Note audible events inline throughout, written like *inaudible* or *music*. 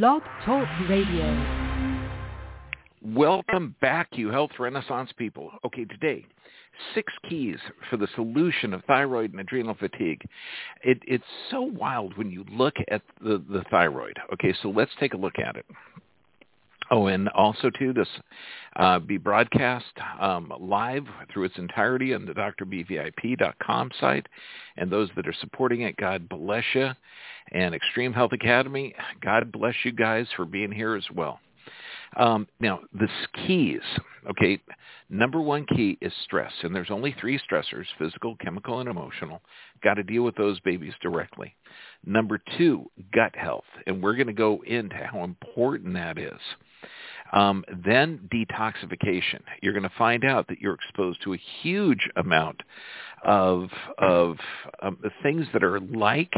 Blog Talk Radio. Welcome back, you health renaissance people. Okay, today, six keys for the solution of thyroid and adrenal fatigue. It, it's so wild when you look at the, the thyroid. Okay, so let's take a look at it. Oh, and also too, this uh, be broadcast um, live through its entirety on the drbvip.com site. And those that are supporting it, God bless you. And Extreme Health Academy, God bless you guys for being here as well. Um, now, the keys, okay, number one key is stress. And there's only three stressors, physical, chemical, and emotional. Got to deal with those babies directly. Number two, gut health. And we're going to go into how important that is. Um, then detoxification. You're going to find out that you're exposed to a huge amount of of um, things that are like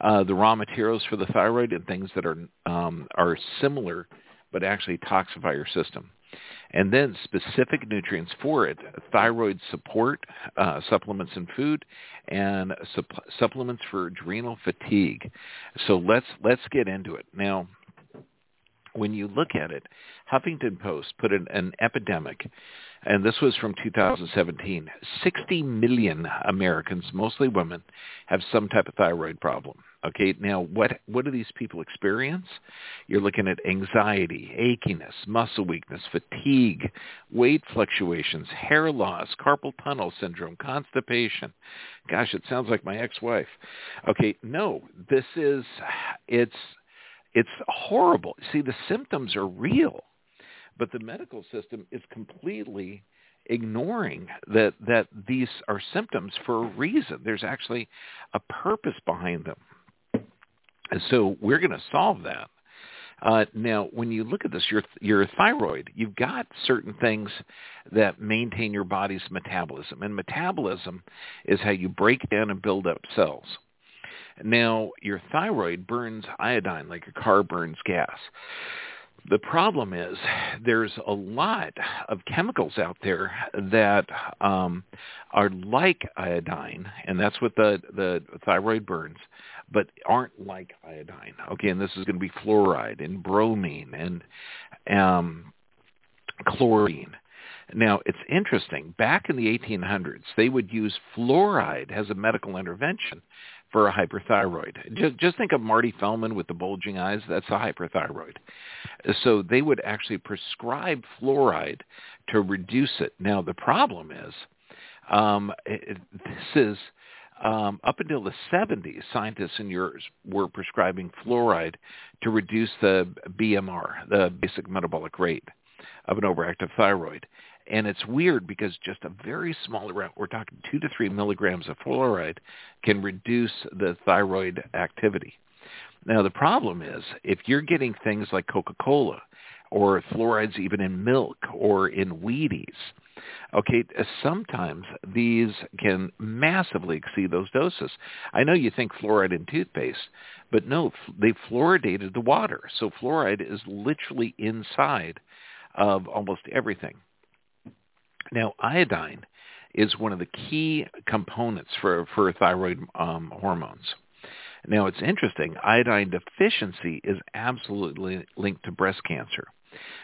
uh, the raw materials for the thyroid and things that are um, are similar, but actually toxify your system. And then specific nutrients for it: thyroid support uh, supplements and food, and supp- supplements for adrenal fatigue. So let's let's get into it now when you look at it, Huffington Post put an, an epidemic, and this was from 2017. 60 million Americans, mostly women, have some type of thyroid problem. Okay, now what what do these people experience? You're looking at anxiety, achiness, muscle weakness, fatigue, weight fluctuations, hair loss, carpal tunnel syndrome, constipation. Gosh, it sounds like my ex-wife. Okay, no, this is it's it's horrible. See, the symptoms are real, but the medical system is completely ignoring that that these are symptoms for a reason. There's actually a purpose behind them. And so we're going to solve that. Uh, now, when you look at this, your your thyroid, you've got certain things that maintain your body's metabolism, and metabolism is how you break down and build up cells. Now, your thyroid burns iodine like a car burns gas. The problem is there's a lot of chemicals out there that um, are like iodine, and that's what the, the thyroid burns, but aren't like iodine. Okay, and this is going to be fluoride and bromine and um, chlorine. Now, it's interesting. Back in the 1800s, they would use fluoride as a medical intervention for a hyperthyroid. Just, just think of Marty Feldman with the bulging eyes. That's a hyperthyroid. So they would actually prescribe fluoride to reduce it. Now the problem is, um, it, this is um, up until the 70s, scientists in Europe were prescribing fluoride to reduce the BMR, the basic metabolic rate of an overactive thyroid. And it's weird because just a very small amount, we're talking two to three milligrams of fluoride, can reduce the thyroid activity. Now the problem is if you're getting things like Coca-Cola or fluorides even in milk or in Wheaties, okay, sometimes these can massively exceed those doses. I know you think fluoride in toothpaste, but no, they fluoridated the water. So fluoride is literally inside of almost everything. Now, iodine is one of the key components for, for thyroid um, hormones. Now, it's interesting. Iodine deficiency is absolutely linked to breast cancer.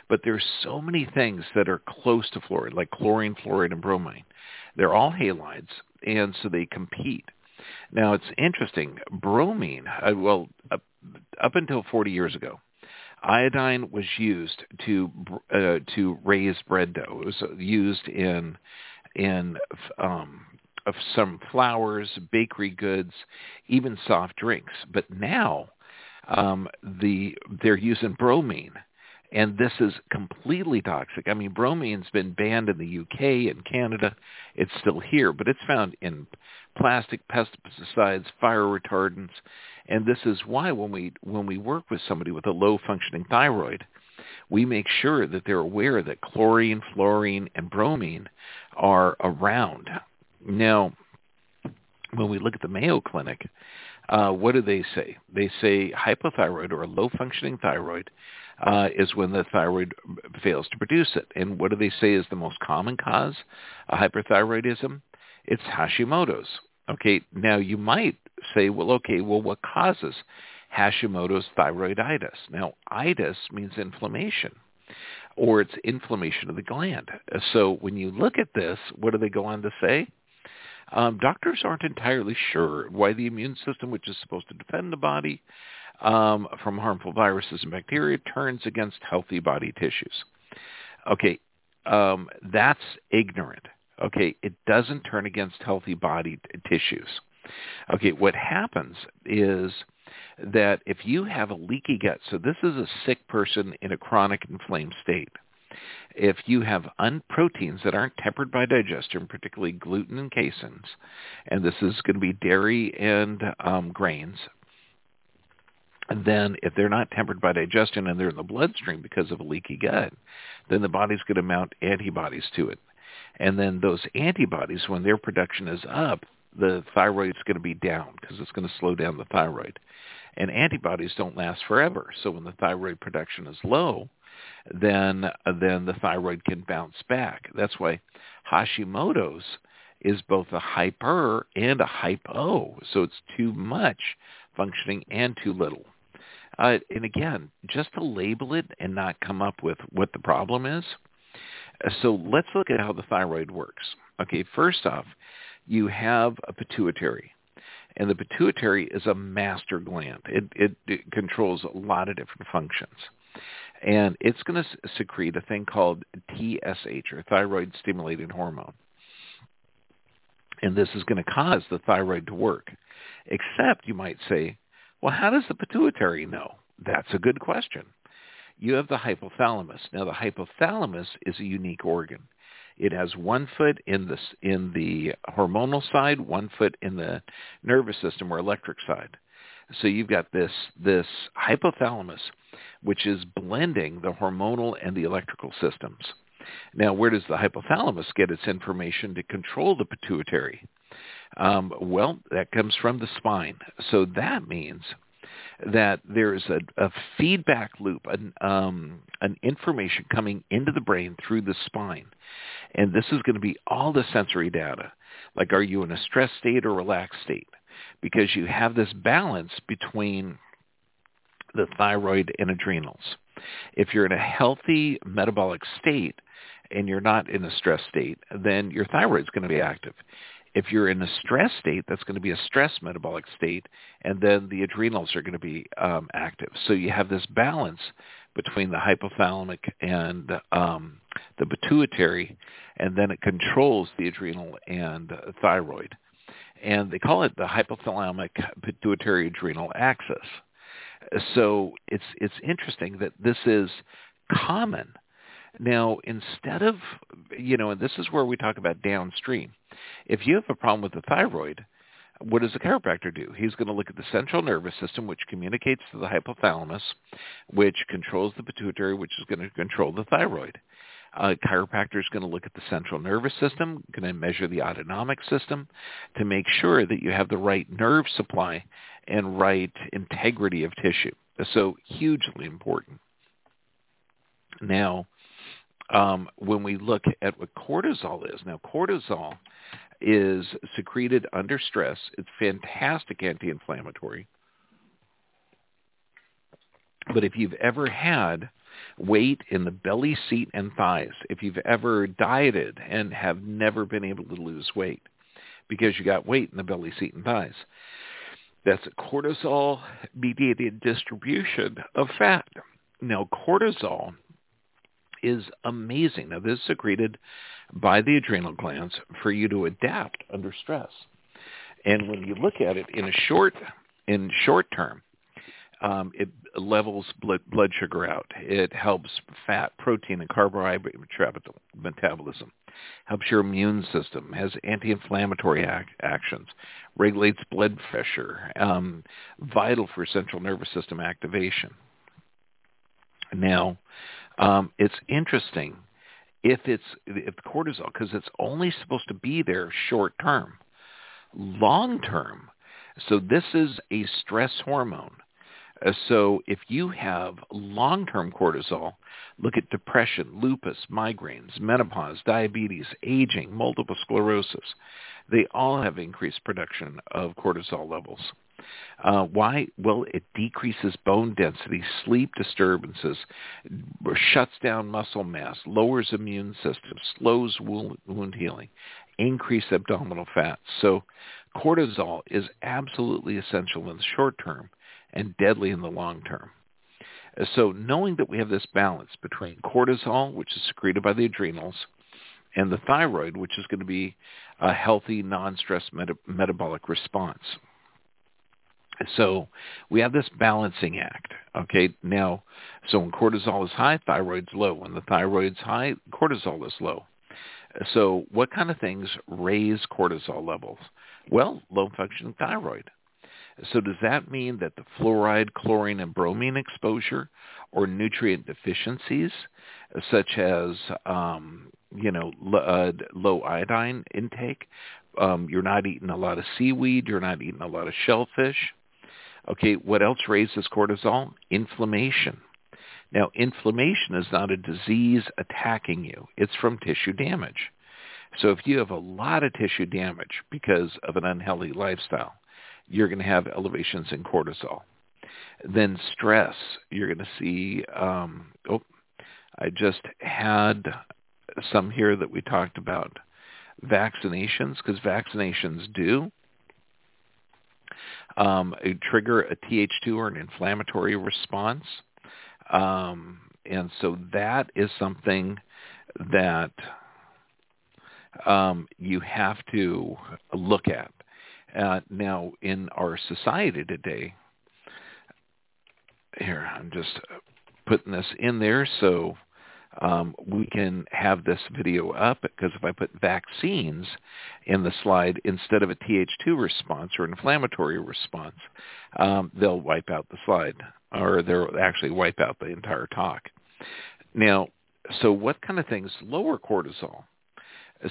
But there's so many things that are close to fluoride, like chlorine, fluoride, and bromine. They're all halides, and so they compete. Now, it's interesting. Bromine, uh, well, up, up until 40 years ago, iodine was used to uh, to raise bread dough. It was used in in um, of some flours, bakery goods, even soft drinks. But now um, the they're using bromine, and this is completely toxic. I mean, bromine's been banned in the UK and Canada. It's still here, but it's found in plastic, pesticides, fire retardants, and this is why when we when we work with somebody with a low functioning thyroid, we make sure that they're aware that chlorine, fluorine, and bromine are around. Now, when we look at the Mayo Clinic, uh, what do they say? They say hypothyroid or low functioning thyroid uh, is when the thyroid fails to produce it. And what do they say is the most common cause of hyperthyroidism? It's Hashimoto's. Okay, now you might say, well, okay, well, what causes Hashimoto's thyroiditis. Now, itis means inflammation or it's inflammation of the gland. So when you look at this, what do they go on to say? Um, doctors aren't entirely sure why the immune system, which is supposed to defend the body um, from harmful viruses and bacteria, turns against healthy body tissues. Okay, um, that's ignorant. Okay, it doesn't turn against healthy body t- tissues. Okay, what happens is that if you have a leaky gut, so this is a sick person in a chronic inflamed state. If you have un- proteins that aren't tempered by digestion, particularly gluten and caseins, and this is going to be dairy and um, grains, then if they're not tempered by digestion and they're in the bloodstream because of a leaky gut, then the body's going to mount antibodies to it. And then those antibodies, when their production is up, the thyroid's going to be down because it's going to slow down the thyroid. And antibodies don't last forever. So when the thyroid production is low, then then the thyroid can bounce back. That's why Hashimoto's is both a hyper and a hypo. So it's too much functioning and too little. Uh, and again, just to label it and not come up with what the problem is. So let's look at how the thyroid works. Okay, first off, you have a pituitary. And the pituitary is a master gland. It, it, it controls a lot of different functions. And it's going to secrete a thing called TSH, or thyroid stimulating hormone. And this is going to cause the thyroid to work. Except, you might say, well, how does the pituitary know? That's a good question. You have the hypothalamus. Now, the hypothalamus is a unique organ. It has one foot in the in the hormonal side, one foot in the nervous system or electric side. So you've got this this hypothalamus, which is blending the hormonal and the electrical systems. Now, where does the hypothalamus get its information to control the pituitary? Um, well, that comes from the spine. So that means that there's a, a feedback loop, an, um, an information coming into the brain through the spine. And this is going to be all the sensory data. Like, are you in a stress state or relaxed state? Because you have this balance between the thyroid and adrenals. If you're in a healthy metabolic state and you're not in a stress state, then your thyroid's going to be active. If you're in a stress state, that's going to be a stress metabolic state, and then the adrenals are going to be um, active. So you have this balance between the hypothalamic and um, the pituitary, and then it controls the adrenal and thyroid. And they call it the hypothalamic pituitary adrenal axis. So it's it's interesting that this is common. Now, instead of, you know, and this is where we talk about downstream. If you have a problem with the thyroid, what does the chiropractor do? He's going to look at the central nervous system, which communicates to the hypothalamus, which controls the pituitary, which is going to control the thyroid. A chiropractor is going to look at the central nervous system, going to measure the autonomic system to make sure that you have the right nerve supply and right integrity of tissue. So hugely important. Now, um, when we look at what cortisol is, now cortisol is secreted under stress. It's fantastic anti-inflammatory. But if you've ever had weight in the belly, seat, and thighs, if you've ever dieted and have never been able to lose weight because you got weight in the belly, seat, and thighs, that's a cortisol-mediated distribution of fat. Now, cortisol is amazing. Now, this is secreted by the adrenal glands for you to adapt under stress. And when you look at it in a short, in short term, um, it levels blood, blood sugar out. It helps fat, protein, and carbohydrate metabolism. Helps your immune system. Has anti-inflammatory ac- actions. Regulates blood pressure. Um, vital for central nervous system activation. Now, um, it's interesting if it's if cortisol because it's only supposed to be there short term. Long term, so this is a stress hormone. Uh, so if you have long-term cortisol, look at depression, lupus, migraines, menopause, diabetes, aging, multiple sclerosis. They all have increased production of cortisol levels. Uh, why? Well, it decreases bone density, sleep disturbances, shuts down muscle mass, lowers immune system, slows wound, wound healing, increase abdominal fat. So cortisol is absolutely essential in the short term and deadly in the long term. Uh, so knowing that we have this balance between cortisol, which is secreted by the adrenals, and the thyroid, which is going to be a healthy, non-stress meta- metabolic response. So we have this balancing act. Okay, now, so when cortisol is high, thyroid's low. When the thyroid's high, cortisol is low. So what kind of things raise cortisol levels? Well, low functioning thyroid. So does that mean that the fluoride, chlorine, and bromine exposure or nutrient deficiencies, such as um, you know uh, low iodine intake, um, you're not eating a lot of seaweed, you're not eating a lot of shellfish. Okay, what else raises cortisol? Inflammation. Now, inflammation is not a disease attacking you. It's from tissue damage. So if you have a lot of tissue damage because of an unhealthy lifestyle, you're going to have elevations in cortisol. Then stress, you're going to see, um, oh, I just had some here that we talked about. Vaccinations, because vaccinations do um, trigger a Th2 or an inflammatory response. Um, and so that is something that um, you have to look at. Uh, now, in our society today, here, I'm just putting this in there so um, we can have this video up because if I put vaccines in the slide instead of a Th2 response or inflammatory response, um, they'll wipe out the slide or they'll actually wipe out the entire talk. Now, so what kind of things lower cortisol?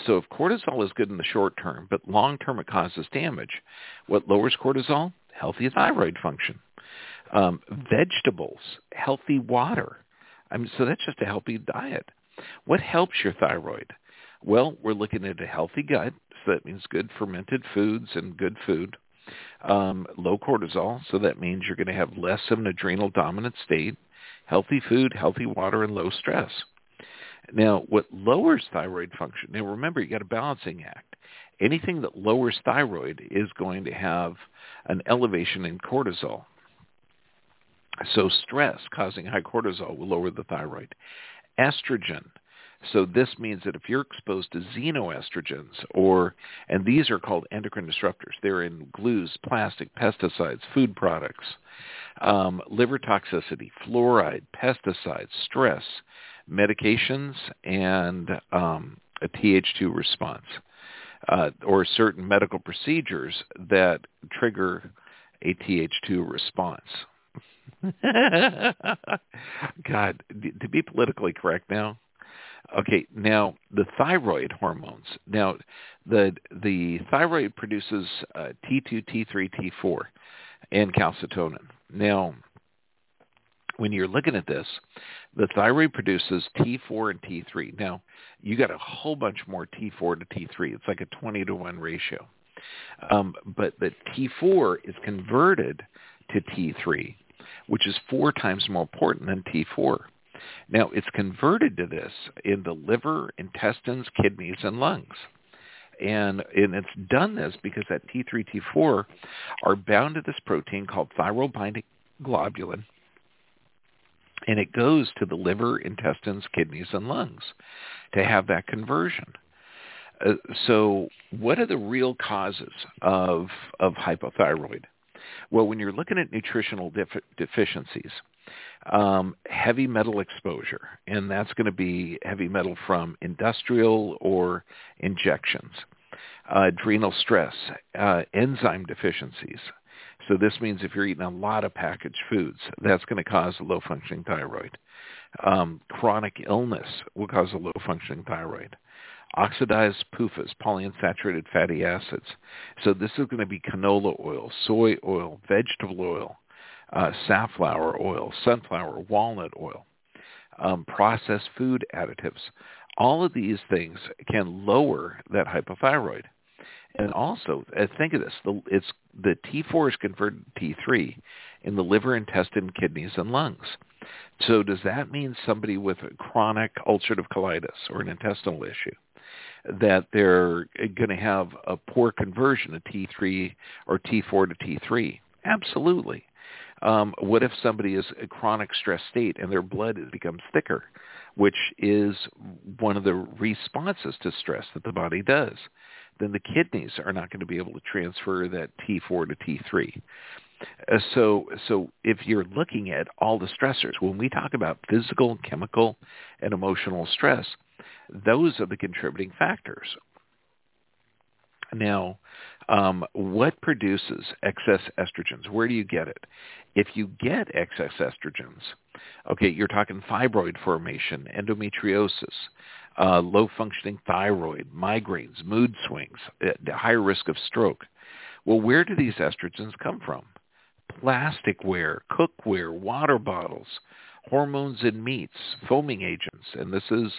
So if cortisol is good in the short term, but long term it causes damage, what lowers cortisol? Healthy thyroid function. Um, vegetables, healthy water. I mean, so that's just a healthy diet. What helps your thyroid? Well, we're looking at a healthy gut, so that means good fermented foods and good food. Um, low cortisol, so that means you're going to have less of an adrenal dominant state. Healthy food, healthy water, and low stress. Now, what lowers thyroid function, now remember, you got a balancing act. Anything that lowers thyroid is going to have an elevation in cortisol. So stress causing high cortisol will lower the thyroid. Estrogen. So this means that if you're exposed to xenoestrogens or, and these are called endocrine disruptors, they're in glues, plastic, pesticides, food products, um, liver toxicity, fluoride, pesticides, stress, medications, and um, a Th2 response, uh, or certain medical procedures that trigger a Th2 response. *laughs* God, to be politically correct now. Okay, now the thyroid hormones. Now, the the thyroid produces uh, T2, T3, T4, and calcitonin. Now, when you're looking at this, the thyroid produces T4 and T3. Now, you got a whole bunch more T4 to T3. It's like a 20 to 1 ratio. Um, but the T4 is converted to T3 which is four times more important than T4. Now, it's converted to this in the liver, intestines, kidneys, and lungs. And, and it's done this because that T3, T4 are bound to this protein called thyrobinding globulin. And it goes to the liver, intestines, kidneys, and lungs to have that conversion. Uh, so what are the real causes of, of hypothyroid? Well, when you're looking at nutritional def- deficiencies, um, heavy metal exposure, and that's going to be heavy metal from industrial or injections, uh, adrenal stress, uh, enzyme deficiencies. So this means if you're eating a lot of packaged foods, that's going to cause a low-functioning thyroid. Um, chronic illness will cause a low-functioning thyroid oxidized PUFAs, polyunsaturated fatty acids. So this is going to be canola oil, soy oil, vegetable oil, uh, safflower oil, sunflower, walnut oil, um, processed food additives. All of these things can lower that hypothyroid. And also, uh, think of this: the, it's the T4 is converted to T3 in the liver, intestine, kidneys, and lungs. So does that mean somebody with chronic ulcerative colitis or an intestinal issue that they're going to have a poor conversion of T3 or T4 to T3? Absolutely. Um, what if somebody is in a chronic stress state and their blood becomes thicker, which is one of the responses to stress that the body does? Then the kidneys are not going to be able to transfer that T4 to T3. Uh, so, so if you're looking at all the stressors, when we talk about physical, chemical, and emotional stress, those are the contributing factors. Now, um, what produces excess estrogens? Where do you get it? If you get excess estrogens, okay, you're talking fibroid formation, endometriosis, uh, low functioning thyroid, migraines, mood swings, uh, higher risk of stroke. Well, where do these estrogens come from? Plasticware, cookware, water bottles, hormones in meats, foaming agents, and this is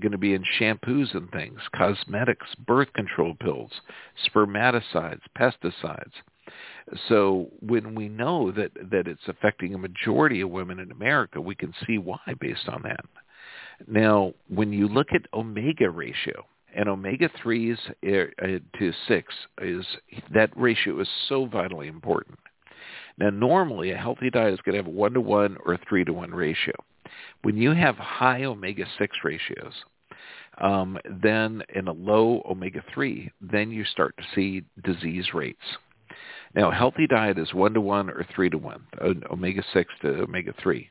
going to be in shampoos and things, cosmetics, birth control pills, spermaticides, pesticides. So when we know that, that it's affecting a majority of women in America, we can see why based on that. Now, when you look at omega ratio, and omega-3s uh, to 6 is that ratio is so vitally important. Now, normally a healthy diet is going to have a 1 to 1 or 3 to 1 ratio. When you have high omega-6 ratios, um, then in a low omega-3, then you start to see disease rates. Now, a healthy diet is 1 to 1 or 3 to 1, omega-6 to omega-3.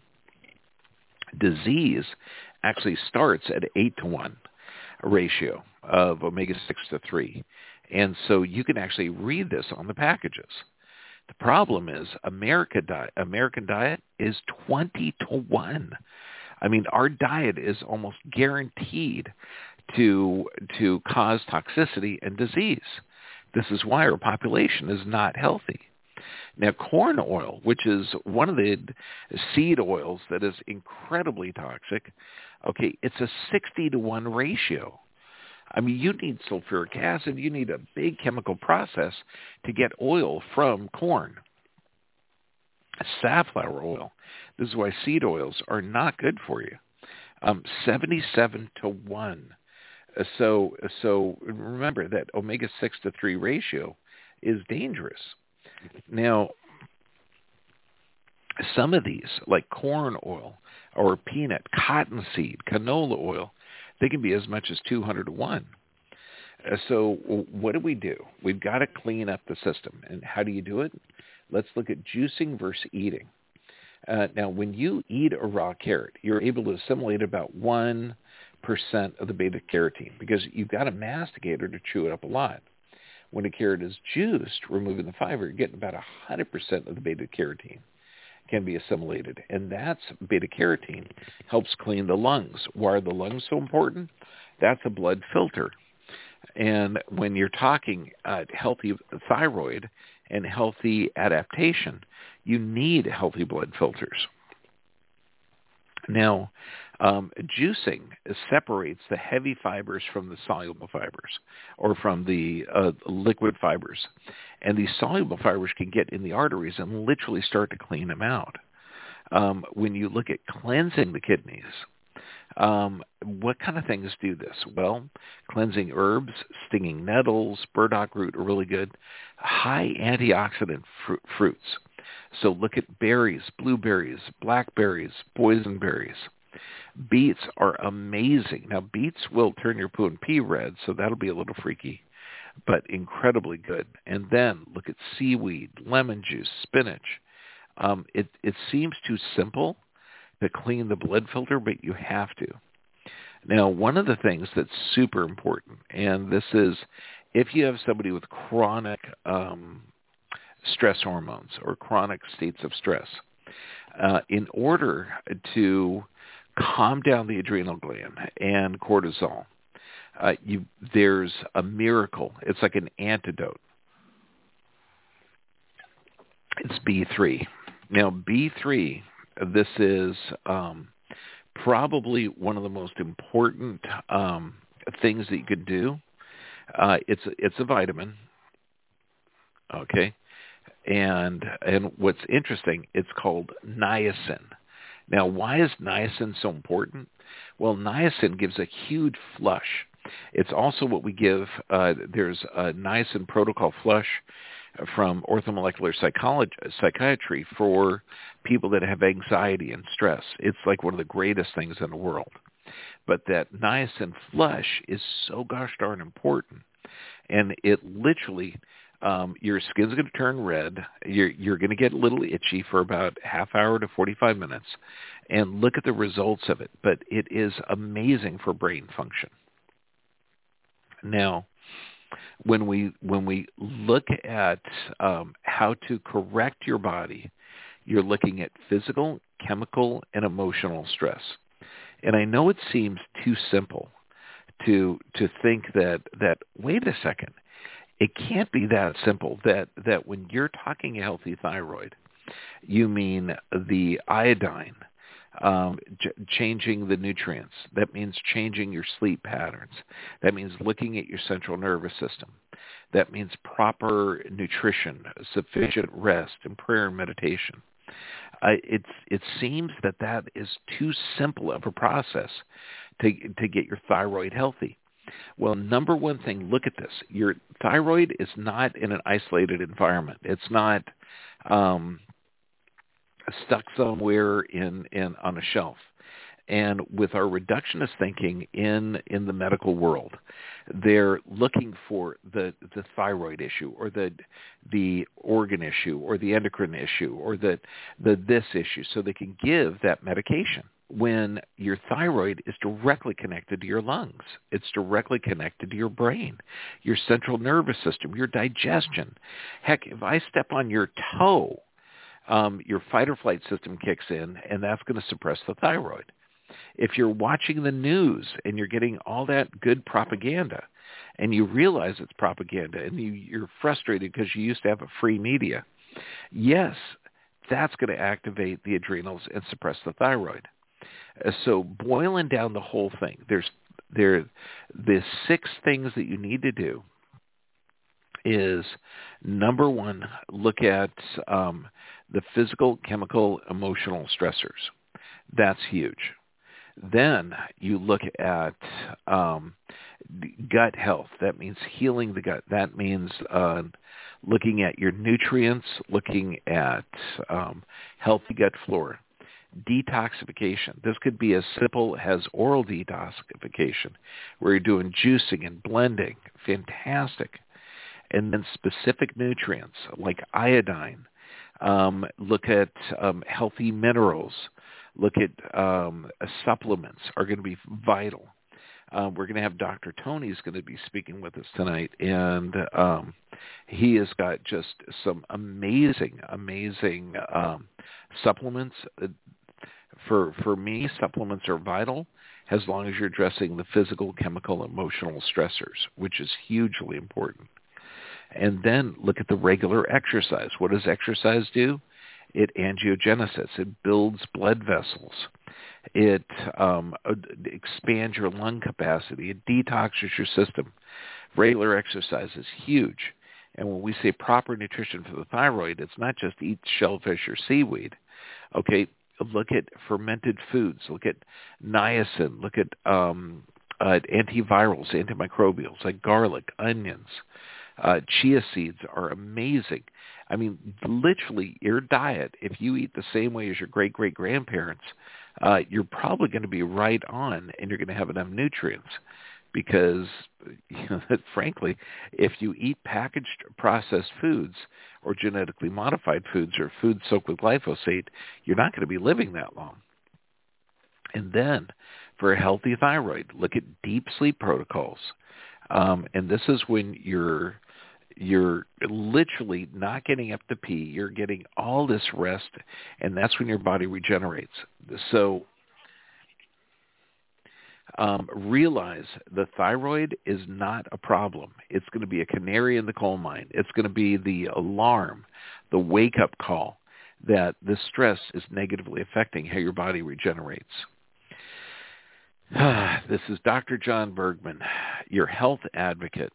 Disease actually starts at 8 to 1 ratio of omega-6 to 3. And so you can actually read this on the packages. The problem is America diet, American diet is 20 to 1. I mean, our diet is almost guaranteed to to cause toxicity and disease. This is why our population is not healthy. Now, corn oil, which is one of the seed oils that is incredibly toxic, okay, it's a 60 to 1 ratio. I mean, you need sulfuric acid. You need a big chemical process to get oil from corn. Safflower oil. This is why seed oils are not good for you. Um, 77 to 1. Uh, so, so remember that omega-6 to 3 ratio is dangerous. Now, some of these, like corn oil or peanut, cottonseed, canola oil, they can be as much as 200 to 1. Uh, so what do we do? We've got to clean up the system. And how do you do it? Let's look at juicing versus eating. Uh, now, when you eat a raw carrot, you're able to assimilate about 1% of the beta-carotene because you've got a masticator to chew it up a lot. When a carrot is juiced, removing the fiber, you're getting about 100% of the beta-carotene can be assimilated. And that's beta-carotene helps clean the lungs. Why are the lungs so important? That's a blood filter. And when you're talking uh, healthy thyroid and healthy adaptation, you need healthy blood filters. Now, um, juicing separates the heavy fibers from the soluble fibers or from the uh, liquid fibers. And these soluble fibers can get in the arteries and literally start to clean them out. Um, when you look at cleansing the kidneys, um, what kind of things do this? Well, cleansing herbs, stinging nettles, burdock root are really good. High antioxidant fr- fruits. So look at berries, blueberries, blackberries, boysenberries. Beets are amazing. Now beets will turn your poo and pee red, so that'll be a little freaky, but incredibly good. And then look at seaweed, lemon juice, spinach. Um, it it seems too simple to clean the blood filter, but you have to. Now, one of the things that's super important, and this is if you have somebody with chronic um, stress hormones or chronic states of stress, uh, in order to calm down the adrenal gland and cortisol. Uh, you, there's a miracle. It's like an antidote. It's B3. Now, B3, this is um, probably one of the most important um, things that you could do. Uh, it's it's a vitamin. Okay, and and what's interesting, it's called niacin. Now, why is niacin so important? Well, niacin gives a huge flush. It's also what we give. Uh, there's a niacin protocol flush from orthomolecular psychiatry for people that have anxiety and stress. It's like one of the greatest things in the world. But that niacin flush is so gosh darn important. And it literally, um, your skin's going to turn red. You're, you're going to get a little itchy for about half hour to 45 minutes. And look at the results of it. But it is amazing for brain function. Now, when we when we look at um, how to correct your body, you're looking at physical, chemical, and emotional stress. And I know it seems too simple to to think that that wait a second, it can't be that simple. That that when you're talking healthy thyroid, you mean the iodine um, changing the nutrients. That means changing your sleep patterns. That means looking at your central nervous system. That means proper nutrition, sufficient rest, and prayer and meditation. Uh, it's, it seems that that is too simple of a process to, to get your thyroid healthy. Well, number one thing, look at this. Your thyroid is not in an isolated environment. It's not um, stuck somewhere in, in on a shelf. And with our reductionist thinking in in the medical world, they're looking for the the thyroid issue or the the organ issue or the endocrine issue or the the this issue so they can give that medication when your thyroid is directly connected to your lungs. It's directly connected to your brain, your central nervous system, your digestion. Heck, if I step on your toe, um, your fight or flight system kicks in, and that's going to suppress the thyroid. If you're watching the news and you're getting all that good propaganda, and you realize it's propaganda, and you, you're frustrated because you used to have a free media, yes, that's going to activate the adrenals and suppress the thyroid. Uh, so boiling down the whole thing, there's there the six things that you need to do is number one, look at um, the physical, chemical, emotional stressors. That's huge. Then you look at um, gut health. That means healing the gut. That means uh, looking at your nutrients, looking at um, healthy gut flora. Detoxification. This could be as simple as oral detoxification, where you're doing juicing and blending. Fantastic. And then specific nutrients like iodine, um, look at um, healthy minerals. Look at um, uh, supplements are going to be vital. Um, we're going to have Dr. Tony Tony's going to be speaking with us tonight, and um, he has got just some amazing, amazing um, supplements. For for me, supplements are vital as long as you're addressing the physical, chemical, emotional stressors, which is hugely important. And then look at the regular exercise. What does exercise do? It angiogenesis. It builds blood vessels. It um, expands your lung capacity. It detoxes your system. Regular exercise is huge. And when we say proper nutrition for the thyroid, it's not just eat shellfish or seaweed. Okay, look at fermented foods. Look at niacin. Look at um, uh, antivirals, antimicrobials like garlic, onions, uh, chia seeds are amazing. I mean, literally, your diet, if you eat the same way as your great-great-grandparents, uh, you're probably going to be right on and you're going to have enough nutrients because, you know, *laughs* frankly, if you eat packaged processed foods or genetically modified foods or foods soaked with glyphosate, you're not going to be living that long. And then for a healthy thyroid, look at deep sleep protocols. Um, and this is when you're you're literally not getting up to pee. You're getting all this rest, and that's when your body regenerates. So um, realize the thyroid is not a problem. It's going to be a canary in the coal mine. It's going to be the alarm, the wake-up call that the stress is negatively affecting how your body regenerates. *sighs* this is Dr. John Bergman, your health advocate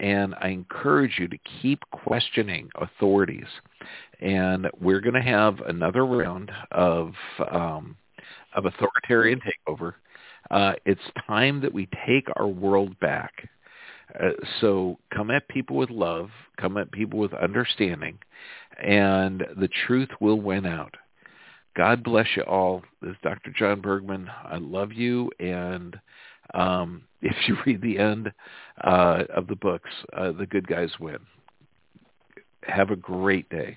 and I encourage you to keep questioning authorities. And we're going to have another round of um, of authoritarian takeover. Uh, it's time that we take our world back. Uh, so come at people with love, come at people with understanding, and the truth will win out. God bless you all. This is Dr. John Bergman. I love you, and um, *laughs* if you read the end uh, of the books, uh, the good guys win. Have a great day.